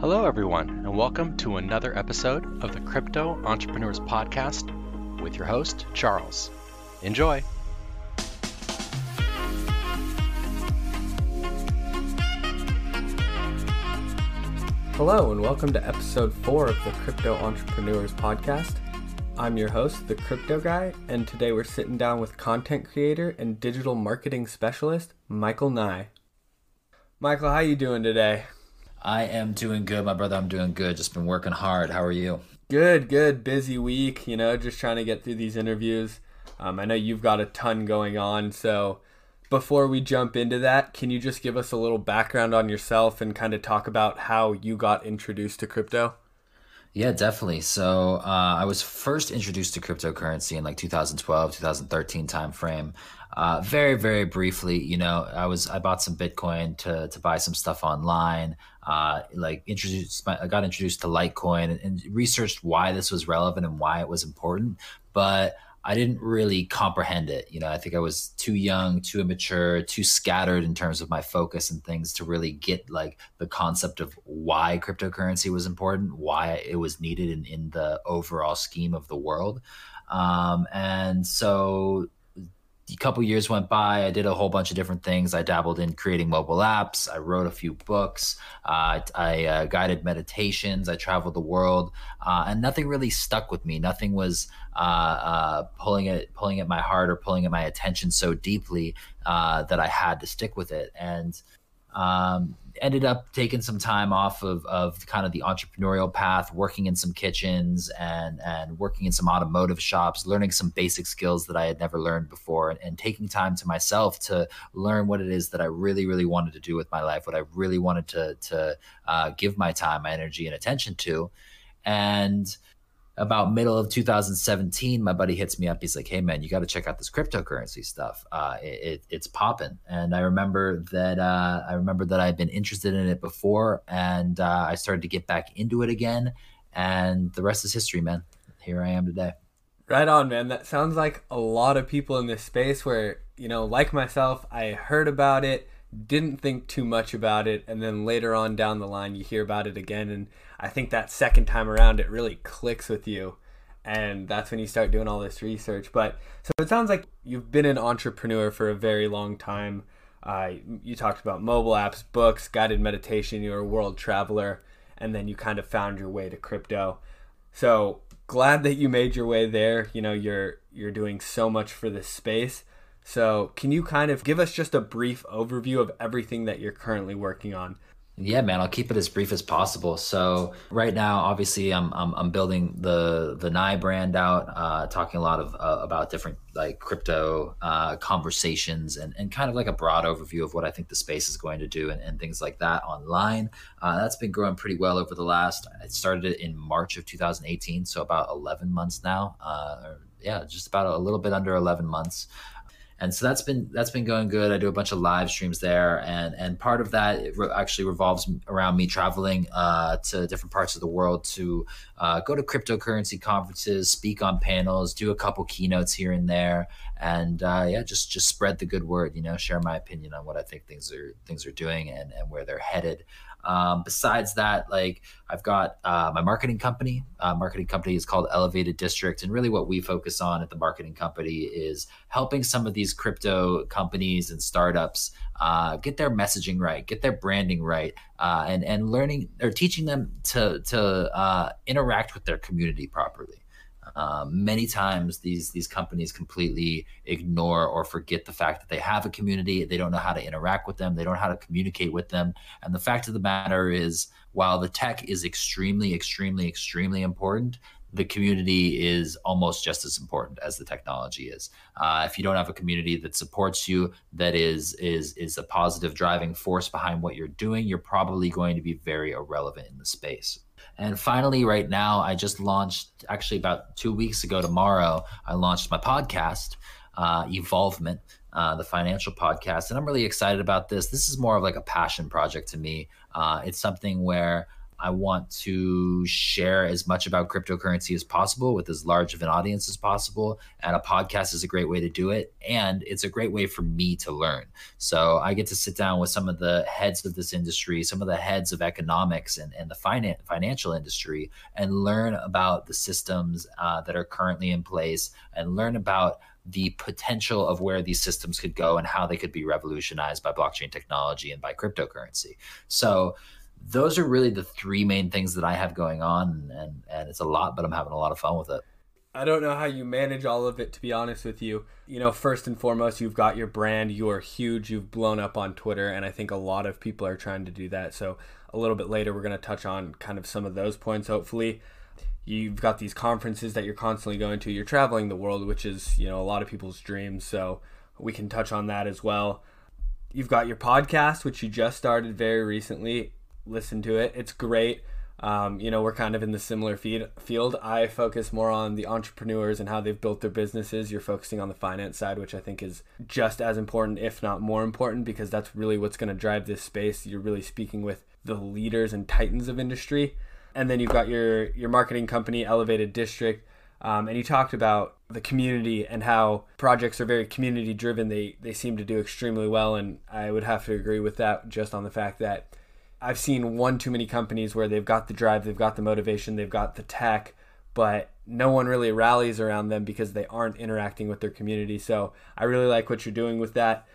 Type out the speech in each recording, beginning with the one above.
Hello, everyone, and welcome to another episode of the Crypto Entrepreneurs Podcast with your host, Charles. Enjoy. Hello, and welcome to episode four of the Crypto Entrepreneurs Podcast. I'm your host, the Crypto Guy, and today we're sitting down with content creator and digital marketing specialist Michael Nye. Michael, how you doing today? I am doing good, my brother. I'm doing good. Just been working hard. How are you? Good, good. Busy week, you know, just trying to get through these interviews. Um, I know you've got a ton going on, so before we jump into that, can you just give us a little background on yourself and kind of talk about how you got introduced to crypto? Yeah, definitely. So uh, I was first introduced to cryptocurrency in like 2012, 2013 timeframe. Uh, very, very briefly, you know, I was I bought some Bitcoin to to buy some stuff online. Uh, like introduced, I got introduced to Litecoin and, and researched why this was relevant and why it was important. But I didn't really comprehend it. You know, I think I was too young, too immature, too scattered in terms of my focus and things to really get like the concept of why cryptocurrency was important, why it was needed in, in the overall scheme of the world. Um, and so a couple years went by. I did a whole bunch of different things. I dabbled in creating mobile apps. I wrote a few books. Uh, I uh, guided meditations. I traveled the world, uh, and nothing really stuck with me. Nothing was uh, uh, pulling it, pulling at my heart or pulling at my attention so deeply uh, that I had to stick with it. And um, ended up taking some time off of, of kind of the entrepreneurial path, working in some kitchens and and working in some automotive shops, learning some basic skills that I had never learned before, and, and taking time to myself to learn what it is that I really really wanted to do with my life, what I really wanted to to uh, give my time, my energy, and attention to, and about middle of 2017, my buddy hits me up. He's like, "Hey man, you got to check out this cryptocurrency stuff. Uh, it, it, it's popping." And I remember that uh, I remember that I'd been interested in it before, and uh, I started to get back into it again. And the rest is history, man. Here I am today. Right on, man. That sounds like a lot of people in this space where you know, like myself, I heard about it, didn't think too much about it, and then later on down the line, you hear about it again and I think that second time around it really clicks with you and that's when you start doing all this research. But so it sounds like you've been an entrepreneur for a very long time. Uh, you talked about mobile apps, books, guided meditation. You're a world traveler, and then you kind of found your way to crypto. So glad that you made your way there. You know, you're you're doing so much for this space. So can you kind of give us just a brief overview of everything that you're currently working on? Yeah, man, I'll keep it as brief as possible. So right now, obviously, I'm I'm, I'm building the the Nye brand out, uh, talking a lot of uh, about different like crypto uh, conversations and and kind of like a broad overview of what I think the space is going to do and, and things like that online. Uh, that's been growing pretty well over the last. I started it in March of 2018, so about 11 months now. Uh, yeah, just about a little bit under 11 months and so that's been that's been going good. I do a bunch of live streams there, and and part of that re- actually revolves around me traveling uh, to different parts of the world to uh, go to cryptocurrency conferences, speak on panels, do a couple keynotes here and there, and uh, yeah, just just spread the good word. You know, share my opinion on what I think things are things are doing and and where they're headed. Um, besides that, like I've got uh, my marketing company. Uh, marketing company is called Elevated District, and really what we focus on at the marketing company is helping some of these crypto companies and startups uh, get their messaging right, get their branding right, uh, and and learning or teaching them to to uh, interact with their community properly. Um, many times these these companies completely ignore or forget the fact that they have a community. They don't know how to interact with them. They don't know how to communicate with them. And the fact of the matter is, while the tech is extremely, extremely, extremely important, the community is almost just as important as the technology is. Uh, if you don't have a community that supports you, that is is is a positive driving force behind what you're doing, you're probably going to be very irrelevant in the space. And finally, right now, I just launched actually about two weeks ago tomorrow, I launched my podcast, uh, Evolvement, uh, the financial podcast. And I'm really excited about this. This is more of like a passion project to me. Uh, it's something where I want to share as much about cryptocurrency as possible with as large of an audience as possible. And a podcast is a great way to do it. And it's a great way for me to learn. So I get to sit down with some of the heads of this industry, some of the heads of economics and, and the finan- financial industry, and learn about the systems uh, that are currently in place and learn about the potential of where these systems could go and how they could be revolutionized by blockchain technology and by cryptocurrency. So those are really the three main things that I have going on and and it's a lot but I'm having a lot of fun with it. I don't know how you manage all of it to be honest with you. You know, first and foremost, you've got your brand, you are huge, you've blown up on Twitter and I think a lot of people are trying to do that. So a little bit later we're going to touch on kind of some of those points hopefully you've got these conferences that you're constantly going to you're traveling the world which is you know a lot of people's dreams so we can touch on that as well you've got your podcast which you just started very recently listen to it. It's great. Um, you know we're kind of in the similar feed, field. I focus more on the entrepreneurs and how they've built their businesses. You're focusing on the finance side which i think is just as important if not more important because that's really what's going to drive this space. You're really speaking with the leaders and titans of industry. And then you've got your your marketing company elevated district um, and you talked about the community and how projects are very community driven they they seem to do extremely well and i would have to agree with that just on the fact that i've seen one too many companies where they've got the drive they've got the motivation they've got the tech but no one really rallies around them because they aren't interacting with their community so i really like what you're doing with that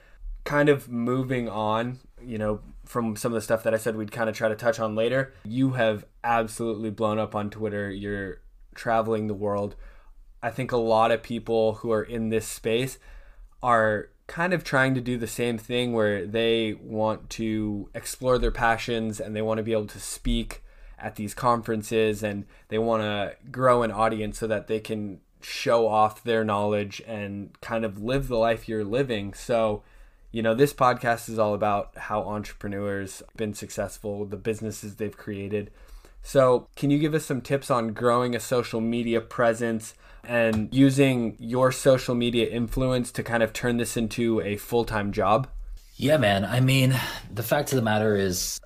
kind of moving on you know from some of the stuff that I said we'd kind of try to touch on later. You have absolutely blown up on Twitter. You're traveling the world. I think a lot of people who are in this space are kind of trying to do the same thing where they want to explore their passions and they want to be able to speak at these conferences and they want to grow an audience so that they can show off their knowledge and kind of live the life you're living. So, you know, this podcast is all about how entrepreneurs been successful, the businesses they've created. So, can you give us some tips on growing a social media presence and using your social media influence to kind of turn this into a full time job? Yeah, man. I mean, the fact of the matter is,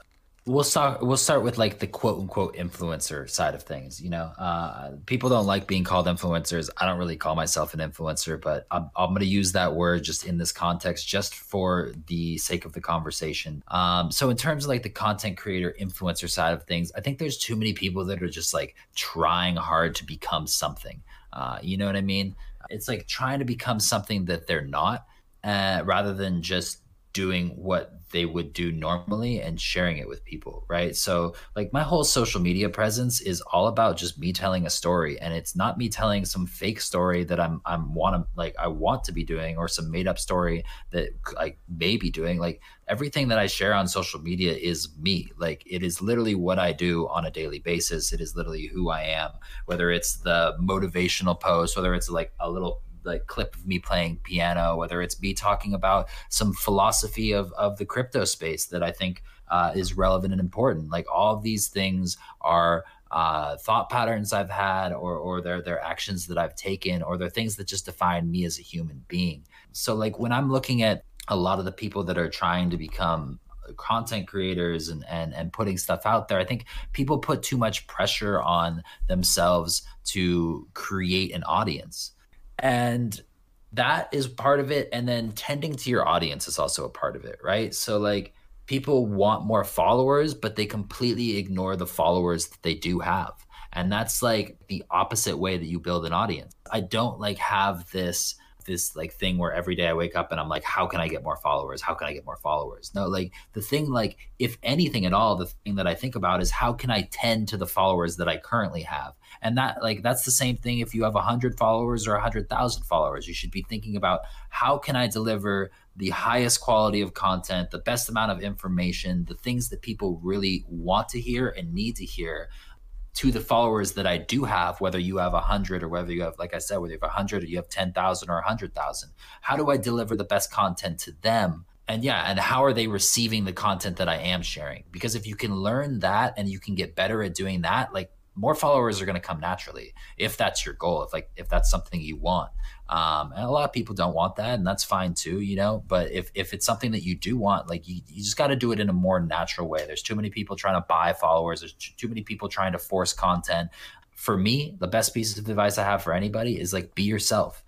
we'll start we'll start with like the quote unquote influencer side of things you know uh, people don't like being called influencers i don't really call myself an influencer but i'm, I'm going to use that word just in this context just for the sake of the conversation um, so in terms of like the content creator influencer side of things i think there's too many people that are just like trying hard to become something uh, you know what i mean? It's like trying to become something that they're not uh, rather than just doing what they would do normally and sharing it with people, right? So, like, my whole social media presence is all about just me telling a story, and it's not me telling some fake story that I'm I'm want to like I want to be doing or some made up story that I may be doing. Like everything that I share on social media is me. Like it is literally what I do on a daily basis. It is literally who I am. Whether it's the motivational post, whether it's like a little like clip of me playing piano, whether it's me talking about some philosophy of of the crypto space that I think uh, is relevant and important. Like all of these things are uh, thought patterns I've had, or or they're they're actions that I've taken, or they're things that just define me as a human being. So like when I'm looking at a lot of the people that are trying to become content creators and, and and putting stuff out there i think people put too much pressure on themselves to create an audience and that is part of it. And then tending to your audience is also a part of it right? So like people want more followers but they completely ignore the followers that they do have. And that's like the opposite way that you build an audience. I don't like have this this like thing where every day I wake up and I'm like, how can I get more followers? How can I get more followers? No, like the thing, like if anything at all, the thing that I think about is how can I tend to the followers that I currently have? And that like that's the same thing if you have hundred followers or hundred thousand followers. You should be thinking about how can I deliver the highest quality of content, the best amount of information, the things that people really want to hear and need to hear to the followers that I do have, whether you have a hundred or whether you have, like I said, whether you have a hundred or you have 10,000 or a hundred thousand, how do I deliver the best content to them? And yeah, and how are they receiving the content that I am sharing? Because if you can learn that and you can get better at doing that, like more followers are going to come naturally if that's your goal, if like, if that's something you want. Um, and a lot of people don't want that, and that's fine too, you know. But if, if it's something that you do want, like you, you just got to do it in a more natural way. There's too many people trying to buy followers. There's too many people trying to force content. For me, the best piece of advice I have for anybody is like be yourself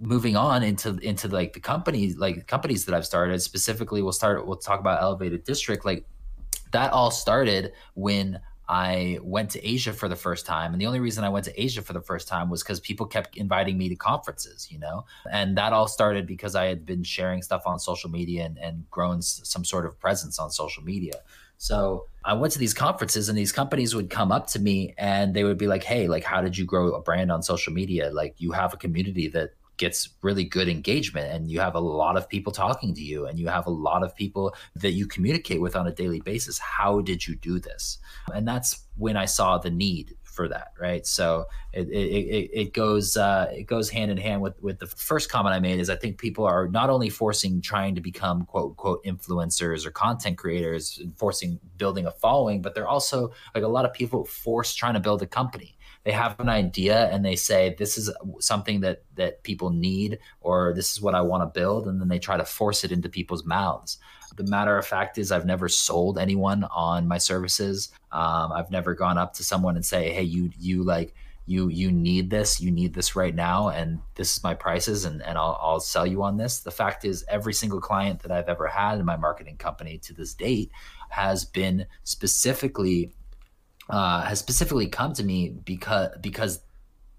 moving on into into like the companies like companies that I've started specifically we'll start we'll talk about elevated district like that all started when I went to Asia for the first time. And the only reason I went to Asia for the first time was because people kept inviting me to conferences, you know? And that all started because I had been sharing stuff on social media and, and grown some sort of presence on social media. So I went to these conferences and these companies would come up to me and they would be like, Hey, like, how did you grow a brand on social media? Like, you have a community that gets really good engagement and you have a lot of people talking to you and you have a lot of people that you communicate with on a daily basis how did you do this? And that's when i saw the need for that right? So it, it, it goes uh, it goes hand in hand with with the first comment i made is i think people are not only forcing trying to become quote unquote influencers or content creators and forcing building a following but they're also like a lot of people force trying to build a company they have an idea and they say this is something that that people need or this is what I want to build and then they try to force it into people's mouths. The matter of fact is I've never sold anyone on my services. Um, I've never gone up to someone and say, "Hey, you you like you you need this you need this right now and this is my prices and, and I'll, I'll sell you on this the fact is every single client that i've ever had in my marketing company to this date has been specifically uh, has specifically come to me because because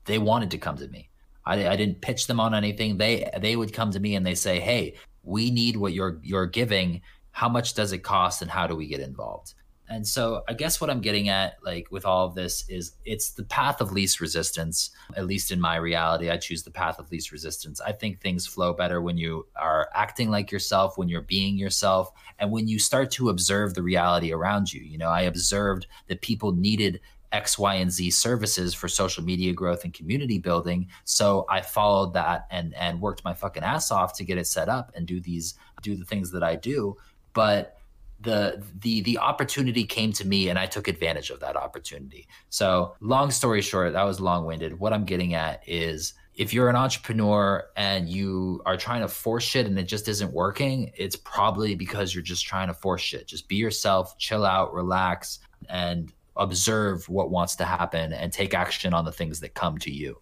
they wanted to come to me. I, I didn't pitch them on anything. They they would come to me and they say, "Hey, we need what you're you're giving. How much does it cost, and how do we get involved?" And so I guess what I'm getting at, like with all of this, is it's the path of least resistance. At least in my reality, I choose the path of least resistance. I think things flow better when you are acting like yourself, when you're being yourself, and when you start to observe the reality around you. You know, I observed that people needed X, Y, and Z services for social media growth and community building. So I followed that and and worked my fucking ass off to get it set up and do these do the things that I do. But the the the opportunity came to me and I took advantage of that opportunity. So, long story short, that was long-winded. What I'm getting at is if you're an entrepreneur and you are trying to force shit and it just isn't working, it's probably because you're just trying to force shit. Just be yourself, chill out, relax and observe what wants to happen and take action on the things that come to you.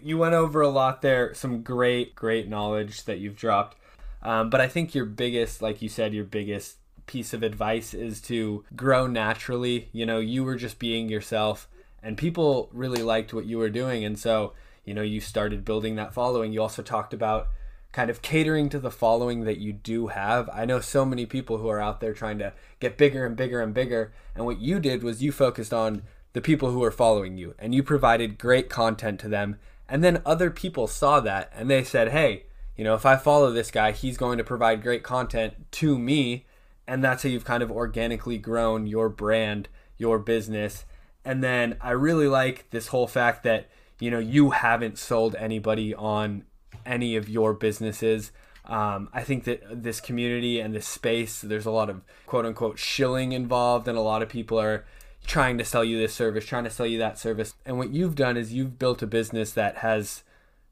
You went over a lot there, some great great knowledge that you've dropped. Um, but I think your biggest, like you said, your biggest piece of advice is to grow naturally. You know, you were just being yourself, and people really liked what you were doing. And so, you know, you started building that following. You also talked about kind of catering to the following that you do have. I know so many people who are out there trying to get bigger and bigger and bigger. And what you did was you focused on the people who are following you and you provided great content to them. And then other people saw that and they said, hey, you know, if I follow this guy, he's going to provide great content to me and that's how you've kind of organically grown your brand, your business. And then I really like this whole fact that, you know, you haven't sold anybody on any of your businesses. Um, I think that this community and this space, there's a lot of quote unquote shilling involved, and a lot of people are trying to sell you this service, trying to sell you that service. And what you've done is you've built a business that has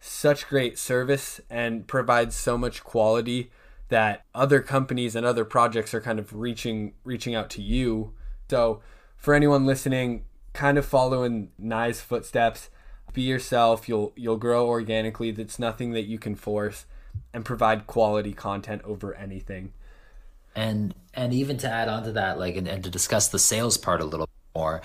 such great service and provides so much quality that other companies and other projects are kind of reaching reaching out to you. So for anyone listening, kind of follow in Nye's footsteps. Be yourself. You'll you'll grow organically. That's nothing that you can force, and provide quality content over anything. And and even to add on to that, like and, and to discuss the sales part a little more,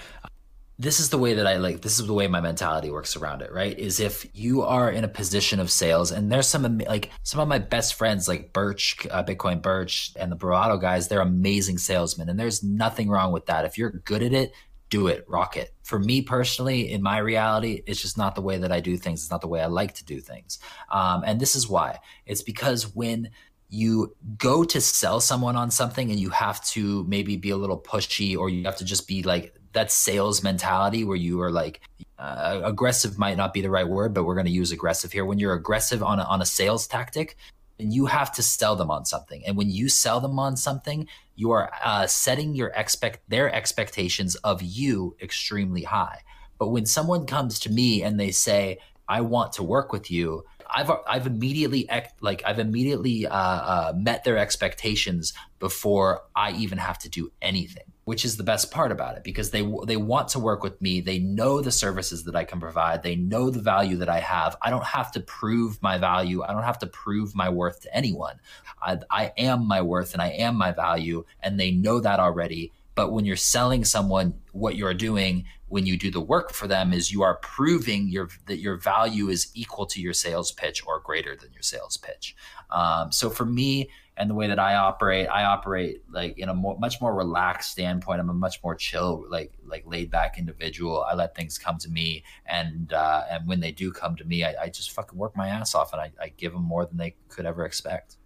this is the way that I like this is the way my mentality works around it, right? Is if you are in a position of sales and there's some like some of my best friends like Birch, uh, Bitcoin Birch and the Bravado guys, they're amazing salesmen and there's nothing wrong with that. If you're good at it, do it, rock it. For me personally, in my reality, it's just not the way that I do things. It's not the way I like to do things. Um, and this is why. It's because when you go to sell someone on something and you have to maybe be a little pushy or you have to just be like that sales mentality where you are like uh, aggressive might not be the right word, but we're going to use aggressive here. When you're aggressive on a, on a sales tactic, and you have to sell them on something. And when you sell them on something, you are uh, setting your expect their expectations of you extremely high. But when someone comes to me and they say, "I want to work with you," I've I've immediately like I've immediately uh, uh, met their expectations before I even have to do anything, which is the best part about it because they they want to work with me. They know the services that I can provide. They know the value that I have. I don't have to prove my value. I don't have to prove my worth to anyone. I, I am my worth and I am my value, and they know that already. But when you're selling someone, what you're doing when you do the work for them is you are proving your that your value is equal to your sales pitch or greater than your sales pitch. Um, so for me and the way that I operate, I operate like in a more, much more relaxed standpoint. I'm a much more chill, like like laid back individual. I let things come to me, and uh, and when they do come to me, I, I just fucking work my ass off, and I, I give them more than they could ever expect.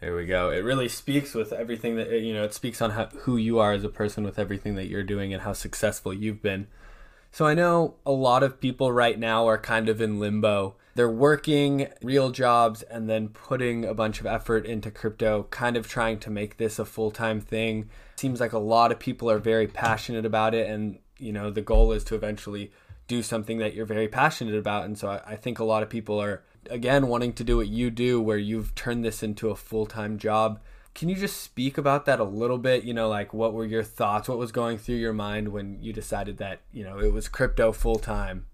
There we go. It really speaks with everything that you know. It speaks on how, who you are as a person with everything that you're doing and how successful you've been. So I know a lot of people right now are kind of in limbo. They're working real jobs and then putting a bunch of effort into crypto, kind of trying to make this a full-time thing. Seems like a lot of people are very passionate about it and you know, the goal is to eventually do something that you're very passionate about. And so I, I think a lot of people are again wanting to do what you do where you've turned this into a full-time job. Can you just speak about that a little bit? You know like what were your thoughts? What was going through your mind when you decided that you know it was crypto full-time?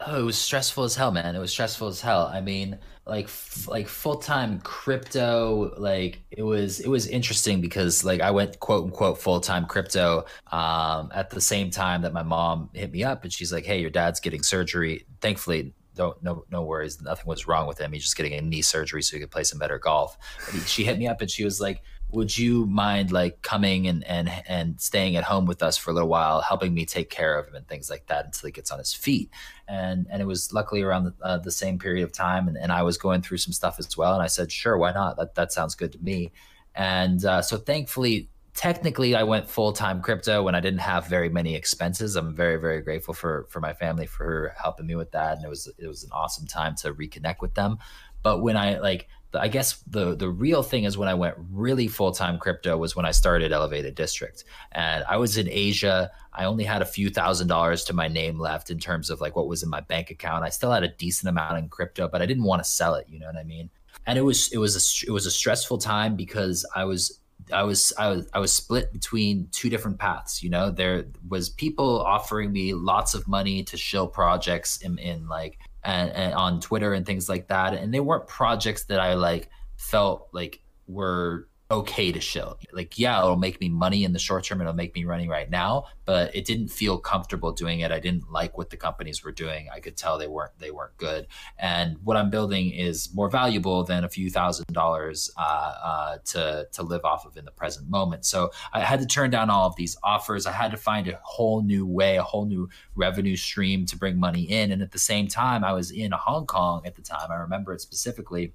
Oh it was stressful as hell man. It was stressful as hell. I mean like f- like full-time crypto like it was it was interesting because like i went quote unquote full-time crypto um, at the same time that my mom hit me up and she's like hey your dad's getting surgery. Thankfully don't no no worries. Nothing was wrong with him. He's just getting a knee surgery so he could play some better golf. He, she hit me up and she was like, "Would you mind like coming and and and staying at home with us for a little while, helping me take care of him and things like that until he gets on his feet?" And and it was luckily around the, uh, the same period of time, and, and I was going through some stuff as well. And I said, "Sure, why not? That that sounds good to me." And uh, so thankfully technically I went full time crypto when I didn't have very many expenses. I'm very very grateful for for my family for helping me with that, and it was it was an awesome time to reconnect with them. But when I like, I guess the the real thing is when I went really full time crypto was when I started Elevated District, and I was in Asia. I only had a few thousand dollars to my name left in terms of like what was in my bank account. I still had a decent amount in crypto, but I didn't want to sell it. You know what I mean? And it was it was a it was a stressful time because I was I was I was I was split between two different paths. You know, there was people offering me lots of money to show projects in, in like and, and on Twitter and things like that, and they weren't projects that I like felt like were okay to show. Like, yeah, it'll make me money in the short term. It'll make me money right now, but it didn't feel comfortable doing it. I didn't like what the companies were doing. I could tell they weren't they weren't good. And what I'm building is more valuable than a few thousand dollars uh, uh, to to live off of in the present moment. So I had to turn down all of these offers. I had to find a whole new way, a whole new revenue stream to bring money in. And at the same time, I was in Hong Kong at the time. I remember it specifically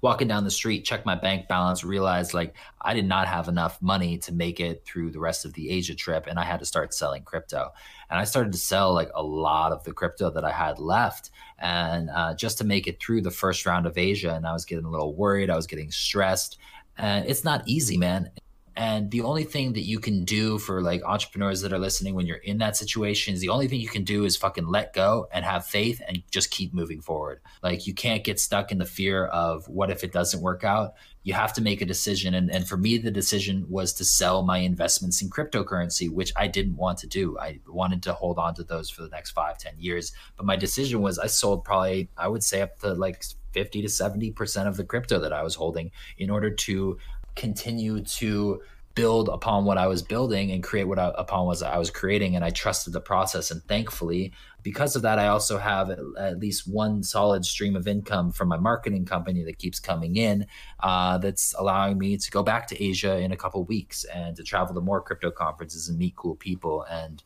walking down the street, check my bank balance, realized like I did not have enough money to make it through the rest of the Asia trip, and I had to start selling crypto. And I started to sell like a lot of the crypto that I had left, and uh, just to make it through the first round of Asia. And I was getting a little worried, I was getting stressed, and it's not easy, man. And the only thing that you can do for like entrepreneurs that are listening when you're in that situation is the only thing you can do is fucking let go and have faith and just keep moving forward. Like you can't get stuck in the fear of what if it doesn't work out. You have to make a decision. And, and for me, the decision was to sell my investments in cryptocurrency, which I didn't want to do. I wanted to hold on to those for the next five, ten years. But my decision was I sold probably, I would say up to like 50 to 70% of the crypto that I was holding in order to continue to build upon what I was building and create what I, upon what I was creating. And I trusted the process. And thankfully, because of that, I also have at least one solid stream of income from my marketing company that keeps coming in. Uh, that's allowing me to go back to Asia in a couple weeks and to travel to more crypto conferences and meet cool people and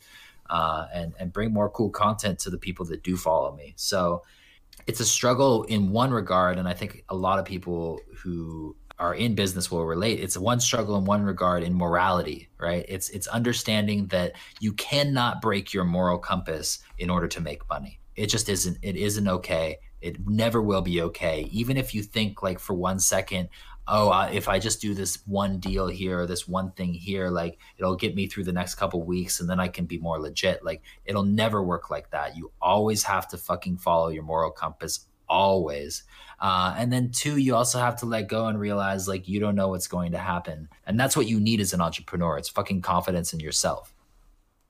uh, and and bring more cool content to the people that do follow me. So it's a struggle in one regard, and I think a lot of people who are in business will relate. It's one struggle in one regard in morality right? It's it's understanding that you cannot break your moral compass in order to make money. It just isn't it isn't okay. It never will be okay. Even if you think like for one second oh uh, if i just do this one deal here or this one thing here like it'll get me through the next couple weeks and then i can be more legit like it'll never work like that. You always have to fucking follow your moral compass always. Uh, and then two, you also have to let go and realize like you don't know what's going to happen. And that's what you need as an entrepreneur. It's fucking confidence in yourself.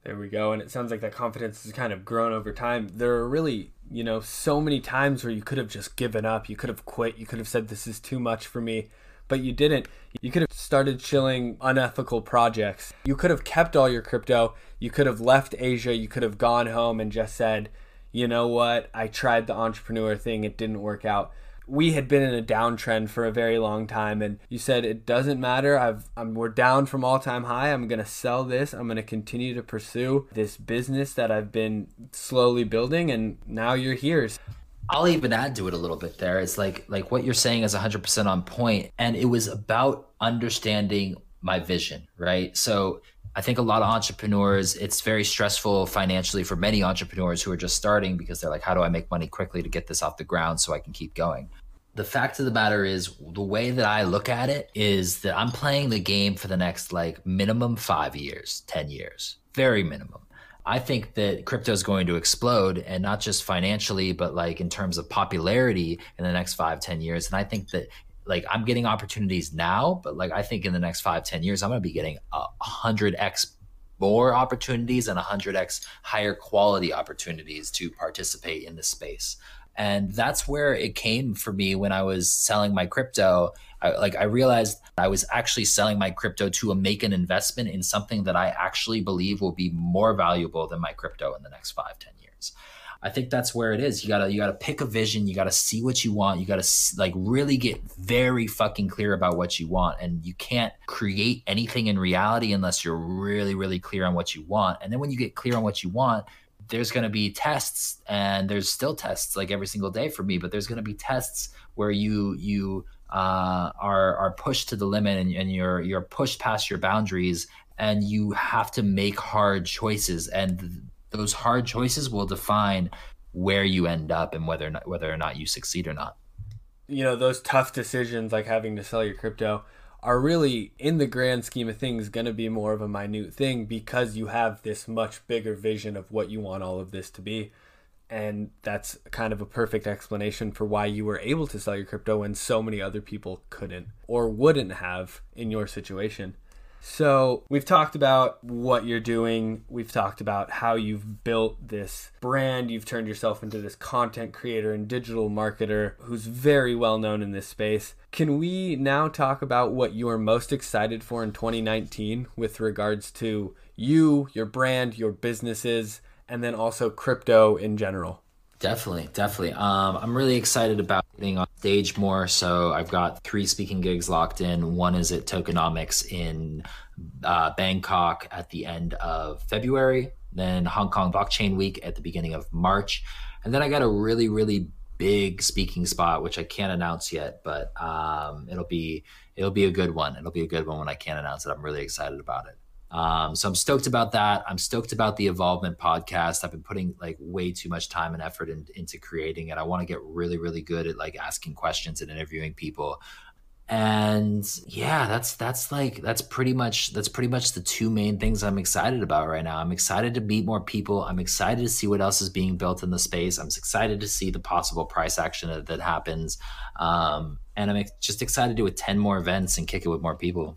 There we go. And it sounds like that confidence has kind of grown over time. There are really, you know, so many times where you could have just given up. You could have quit. You could have said, this is too much for me. But you didn't. You could have started shilling unethical projects. You could have kept all your crypto. You could have left Asia. You could have gone home and just said, you know what? I tried the entrepreneur thing. It didn't work out we had been in a downtrend for a very long time and you said it doesn't matter i've I'm, we're down from all time high i'm to sell this i'm to continue to pursue this business that i've been slowly building and now you're here I'll even add to it a little bit there. It's like like what you're saying is 100% on point and it was about understanding my vision, right? So I think a lot of entrepreneurs, it's very stressful financially for many entrepreneurs who are just starting because they're like, how do I make money quickly to get this off the ground so I can keep going? The fact of the matter is, the way that I look at it is that I'm playing the game for the next like minimum five years, 10 years, very minimum. I think that crypto is going to explode and not just financially, but like in terms of popularity in the next five, 10 years. And I think that like I'm getting opportunities now, but like I think in the next five, 10 years, I'm going to be getting a hundred X more opportunities and a hundred X higher quality opportunities to participate in this space. And that's where it came for me when I was selling my crypto. I, like I realized I was actually selling my crypto to make an investment in something that I actually believe will be more valuable than my crypto in the next five, 10 years. I think that's where it is. You gotta you gotta pick a vision. You gotta see what you want. You gotta like really get very fucking clear about what you want. And you can't create anything in reality unless you're really really clear on what you want. And then when you get clear on what you want, there's going to be tests and there's still tests like every single day for me but there's going to be tests where you you uh, are are pushed to the limit and, and you're you're pushed past your boundaries and you have to make hard choices and those hard choices will define where you end up and whether or not, whether or not you succeed or not. You know, those tough decisions like having to sell your crypto are really in the grand scheme of things going to be more of a minute thing because you have this much bigger vision of what you want all of this to be. And that's kind of a perfect explanation for why you were able to sell your crypto when so many other people couldn't or wouldn't have in your situation. So, we've talked about what you're doing. We've talked about how you've built this brand. You've turned yourself into this content creator and digital marketer who's very well known in this space. Can we now talk about what you are most excited for in 2019 with regards to you, your brand, your businesses, and then also crypto in general? Definitely, definitely. Um, I'm really excited about getting on stage more. So I've got three speaking gigs locked in. One is at Tokenomics in uh, Bangkok at the end of February, then Hong Kong Blockchain Week at the beginning of March, and then I got a really, really big speaking spot which I can't announce yet, but um, it'll be it'll be a good one. It'll be a good one when I can't announce it. I'm really excited about it. Um, so I'm stoked about that. I'm stoked about the Evolvement podcast. I've been putting like way too much time and effort in, into creating it. I want to get really, really good at like asking questions and interviewing people. And yeah, that's that's like that's pretty much that's pretty much the two main things I'm excited about right now. I'm excited to meet more people. I'm excited to see what else is being built in the space. I'm excited to see the possible price action that, that happens. Um, and I'm just excited to attend more events and kick it with more people.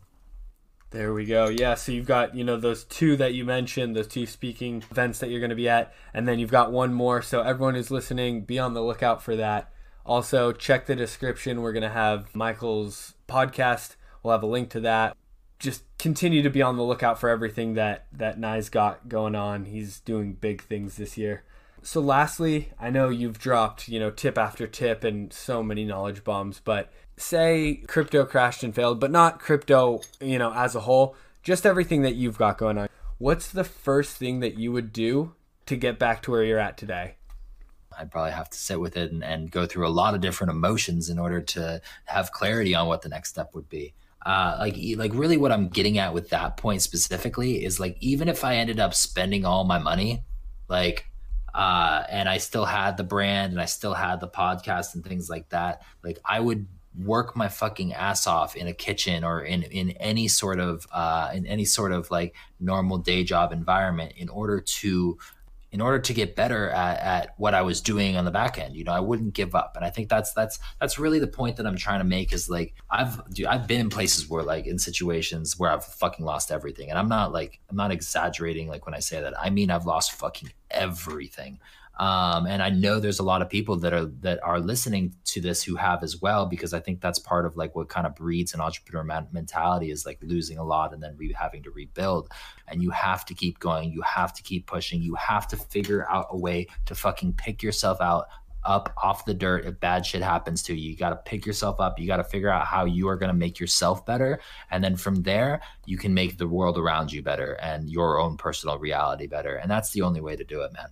There we go. Yeah, so you've got, you know, those two that you mentioned, those two speaking events that you're going to be at, and then you've got one more. So everyone who's listening, be on the lookout for that. Also, check the description. We're going to have Michael's podcast. We'll have a link to that. Just continue to be on the lookout for everything that that Nye's got going on. He's doing big things this year. So lastly, I know you've dropped, you know, tip after tip and so many knowledge bombs, but say crypto crashed and failed, but not crypto, you know, as a whole, just everything that you've got going on. What's the first thing that you would do to get back to where you're at today? I'd probably have to sit with it and, and go through a lot of different emotions in order to have clarity on what the next step would be. Uh, like like really what I'm getting at with that point specifically is like even if I ended up spending all my money, like uh, and I still had the brand and I still had the podcast and things like that, like I would work my fucking ass off in a kitchen or in in any sort of uh, in any sort of like normal day job environment in order to in order to get better at, at what I was doing on the back end. You know, I wouldn't give up. And I think that's that's that's really the point that I'm trying to make is like I've dude, I've been in places where like in situations where I've fucking lost everything. And I'm not like I'm not exaggerating like when I say that. I mean I've lost fucking everything. Um, and I know there's a lot of people that are that are listening to this who have as well, because I think that's part of like what kind of breeds an entrepreneur man- mentality is like losing a lot and then re- having to rebuild. And you have to keep going. You have to keep pushing. You have to figure out a way to fucking pick yourself out up off the dirt if bad shit happens to you. You got to pick yourself up. You got to figure out how you are going to make yourself better. And then from there, you can make the world around you better and your own personal reality better. And that's the only way to do it, man.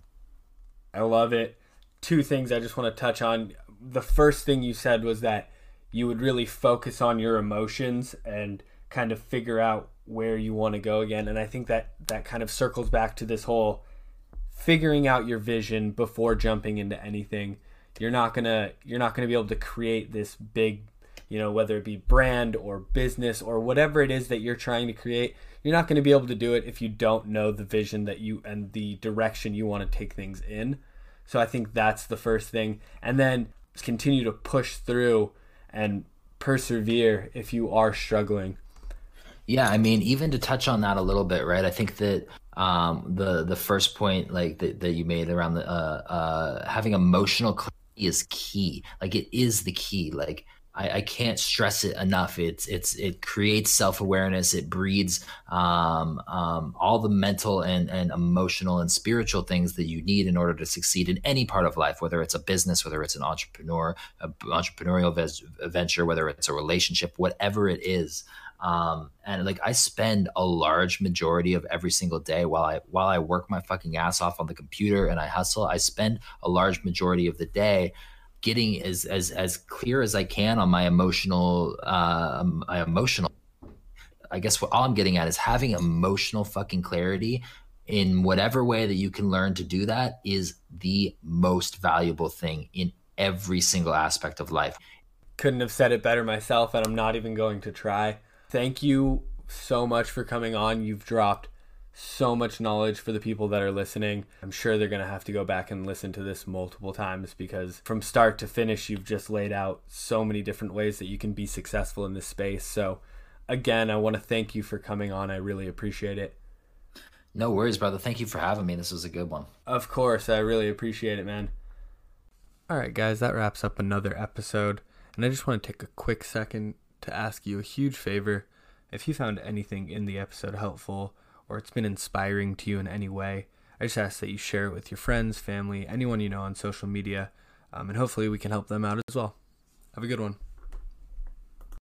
I love it. Two things I just want to touch on. The first thing you said was that you would really focus on your emotions and kind of figure out where you want to go again. And I think that that kind of circles back to this whole figuring out your vision before jumping into anything. You're not to you're not to be able to create this big, you know, whether it be brand or business or whatever it is that you're trying to create. You're not going to be able to do it if you don't know the vision that you and the direction you want to take things in. So I think that's the first thing. And then continue to push through and persevere if you are struggling. Yeah, I mean, even to touch on that a little bit, right? I think that um, the the first point like that, that you made around the uh, uh, having emotional clarity is key. Like it is the key. Like I, I can't stress it enough. It's it's it creates self awareness. It breeds um, um, all the mental and and emotional and spiritual things that you need in order to succeed in any part of life, whether it's a business, whether it's an entrepreneur, entrepreneurial venture, whether it's a relationship, whatever it is. Um, and like I spend a large majority of every single day while I while I work my fucking ass off on the computer and I hustle. I spend a large majority of the day getting as as as clear as I can on my emotional uh my emotional I guess what all I'm getting at is having emotional fucking clarity in whatever way that you can learn to do that is the most valuable thing in every single aspect of life. Couldn't have said it better myself and I'm not even going to try. Thank you so much for coming on. You've dropped so much knowledge for the people that are listening. I'm sure they're going to have to go back and listen to this multiple times because from start to finish, you've just laid out so many different ways that you can be successful in this space. So, again, I want to thank you for coming on. I really appreciate it. No worries, brother. Thank you for having me. This was a good one. Of course. I really appreciate it, man. All right, guys, that wraps up another episode. And I just want to take a quick second to ask you a huge favor. If you found anything in the episode helpful, or it's been inspiring to you in any way, I just ask that you share it with your friends, family, anyone you know on social media, um, and hopefully we can help them out as well. Have a good one.